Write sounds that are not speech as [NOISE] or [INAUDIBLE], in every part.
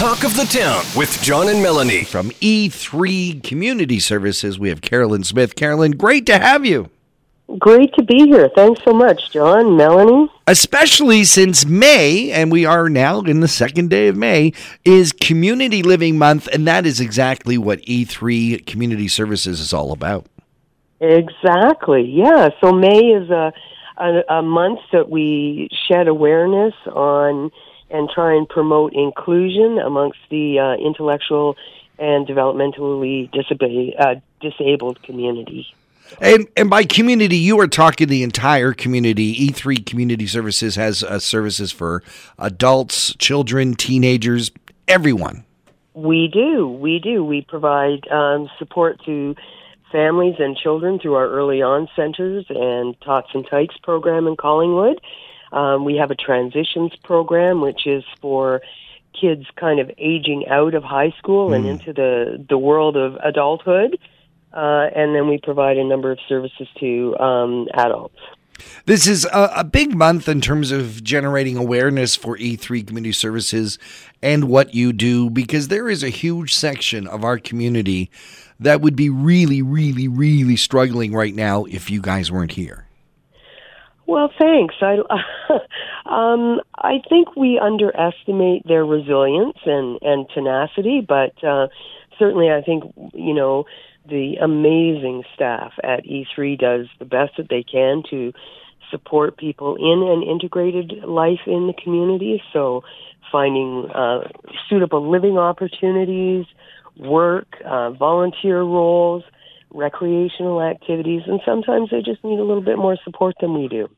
Talk of the Town with John and Melanie. From E3 Community Services, we have Carolyn Smith. Carolyn, great to have you. Great to be here. Thanks so much, John, Melanie. Especially since May, and we are now in the second day of May, is Community Living Month, and that is exactly what E3 Community Services is all about. Exactly. Yeah. So May is a a, a month that we shed awareness on and try and promote inclusion amongst the uh, intellectual and developmentally uh, disabled community. And, and by community, you are talking the entire community. E3 Community Services has uh, services for adults, children, teenagers, everyone. We do. We do. We provide um, support to families and children through our EarlyON centers and Tots and Tykes program in Collingwood. Um, we have a transitions program, which is for kids kind of aging out of high school mm. and hmm. into the, the world of adulthood. Uh, and then we provide a number of services to um, adults. This is a, a, big month in terms of generating awareness for E3 Community Services and what you do because there is a huge section of our community that would be really, really, really struggling right now if you guys weren't here. Well, thanks. I [LAUGHS] um, I think we underestimate their resilience and and tenacity, but uh, certainly I think you know the amazing staff at E3 does the best that they can to support people in an integrated life in the community. So, finding uh, suitable living opportunities, work, uh, volunteer roles, recreational activities, and sometimes they just need a little bit more support than we do.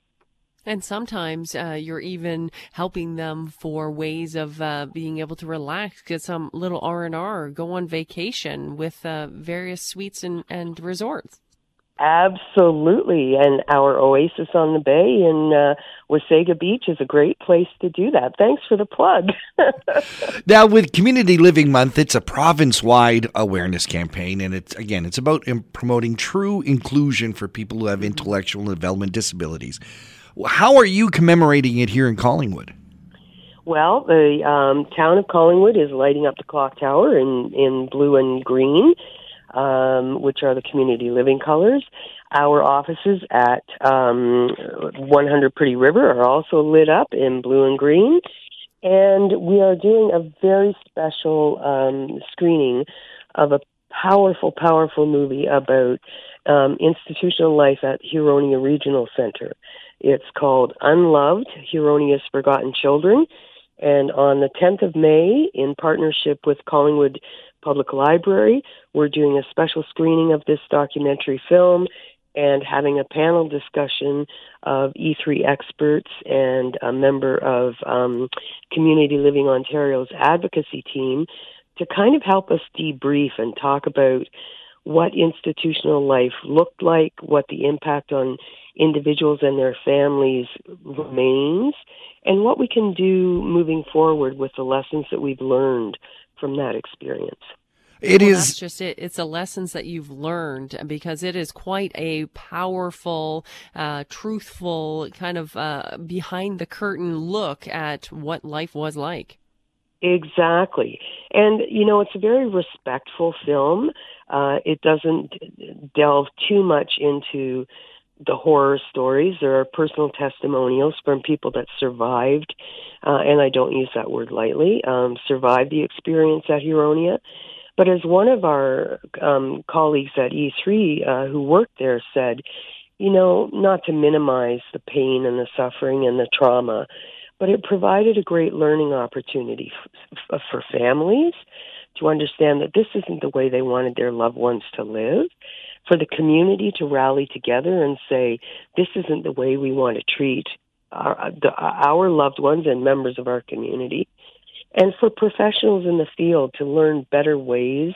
And sometimes uh, you're even helping them for ways of uh, being able to relax, get some little R and R, go on vacation with uh, various suites and, and resorts. Absolutely, and our oasis on the bay in uh, Wasaga Beach is a great place to do that. Thanks for the plug. [LAUGHS] now, with Community Living Month, it's a province-wide awareness campaign, and it's again, it's about promoting true inclusion for people who have intellectual and development disabilities. How are you commemorating it here in Collingwood? Well, the um, town of Collingwood is lighting up the clock tower in in blue and green um, which are the community living colors. Our offices at um, 100 Pretty River are also lit up in blue and green. And we are doing a very special um, screening of a powerful, powerful movie about um, institutional life at Huronia Regional Center. It's called Unloved Huronia's Forgotten Children. And on the 10th of May, in partnership with Collingwood Public Library. We're doing a special screening of this documentary film and having a panel discussion of E3 experts and a member of um, Community Living Ontario's advocacy team to kind of help us debrief and talk about what institutional life looked like, what the impact on individuals and their families remains, and what we can do moving forward with the lessons that we've learned from that experience. It well, is that's just it. It's the lessons that you've learned because it is quite a powerful, uh, truthful kind of uh, behind the curtain look at what life was like. Exactly. And, you know, it's a very respectful film. Uh, it doesn't delve too much into the horror stories. There are personal testimonials from people that survived, uh, and I don't use that word lightly, um, survived the experience at Huronia. But as one of our um, colleagues at E3 uh, who worked there said, you know, not to minimize the pain and the suffering and the trauma, but it provided a great learning opportunity f- for families to understand that this isn't the way they wanted their loved ones to live for the community to rally together and say, this isn't the way we want to treat our, the, our loved ones and members of our community. And for professionals in the field to learn better ways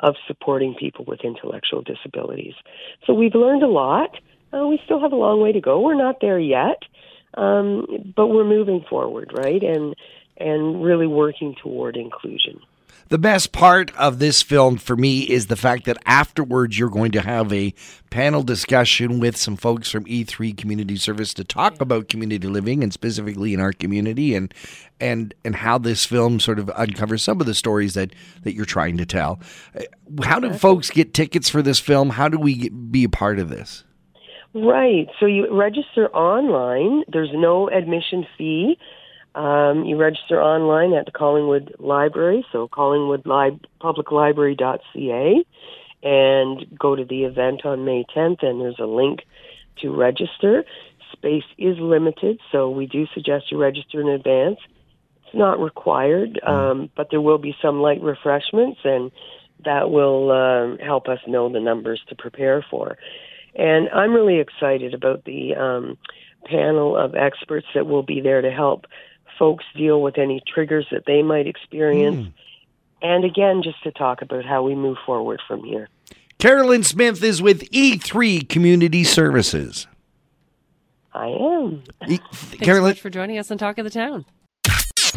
of supporting people with intellectual disabilities. So we've learned a lot. Uh, we still have a long way to go. We're not there yet, um, but we're moving forward, right? And and really working toward inclusion. The best part of this film for me is the fact that afterwards you're going to have a panel discussion with some folks from E3 Community Service to talk about community living and specifically in our community and and and how this film sort of uncovers some of the stories that that you're trying to tell. Uh, how do folks get tickets for this film? How do we get, be a part of this? Right. So you register online. There's no admission fee. Um, you register online at the Collingwood Library, so collingwoodpubliclibrary.ca, and go to the event on May 10th, and there's a link to register. Space is limited, so we do suggest you register in advance. It's not required, um, but there will be some light refreshments, and that will um, help us know the numbers to prepare for. And I'm really excited about the um, panel of experts that will be there to help folks deal with any triggers that they might experience. Mm. And again, just to talk about how we move forward from here. Carolyn Smith is with E3 Community Services. I am. E- [LAUGHS] Thanks Carolyn- so much for joining us on Talk of the Town.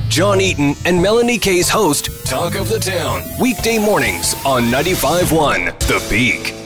John Eaton and Melanie Kay's host, Talk of the Town, weekday mornings on 95.1 The Peak.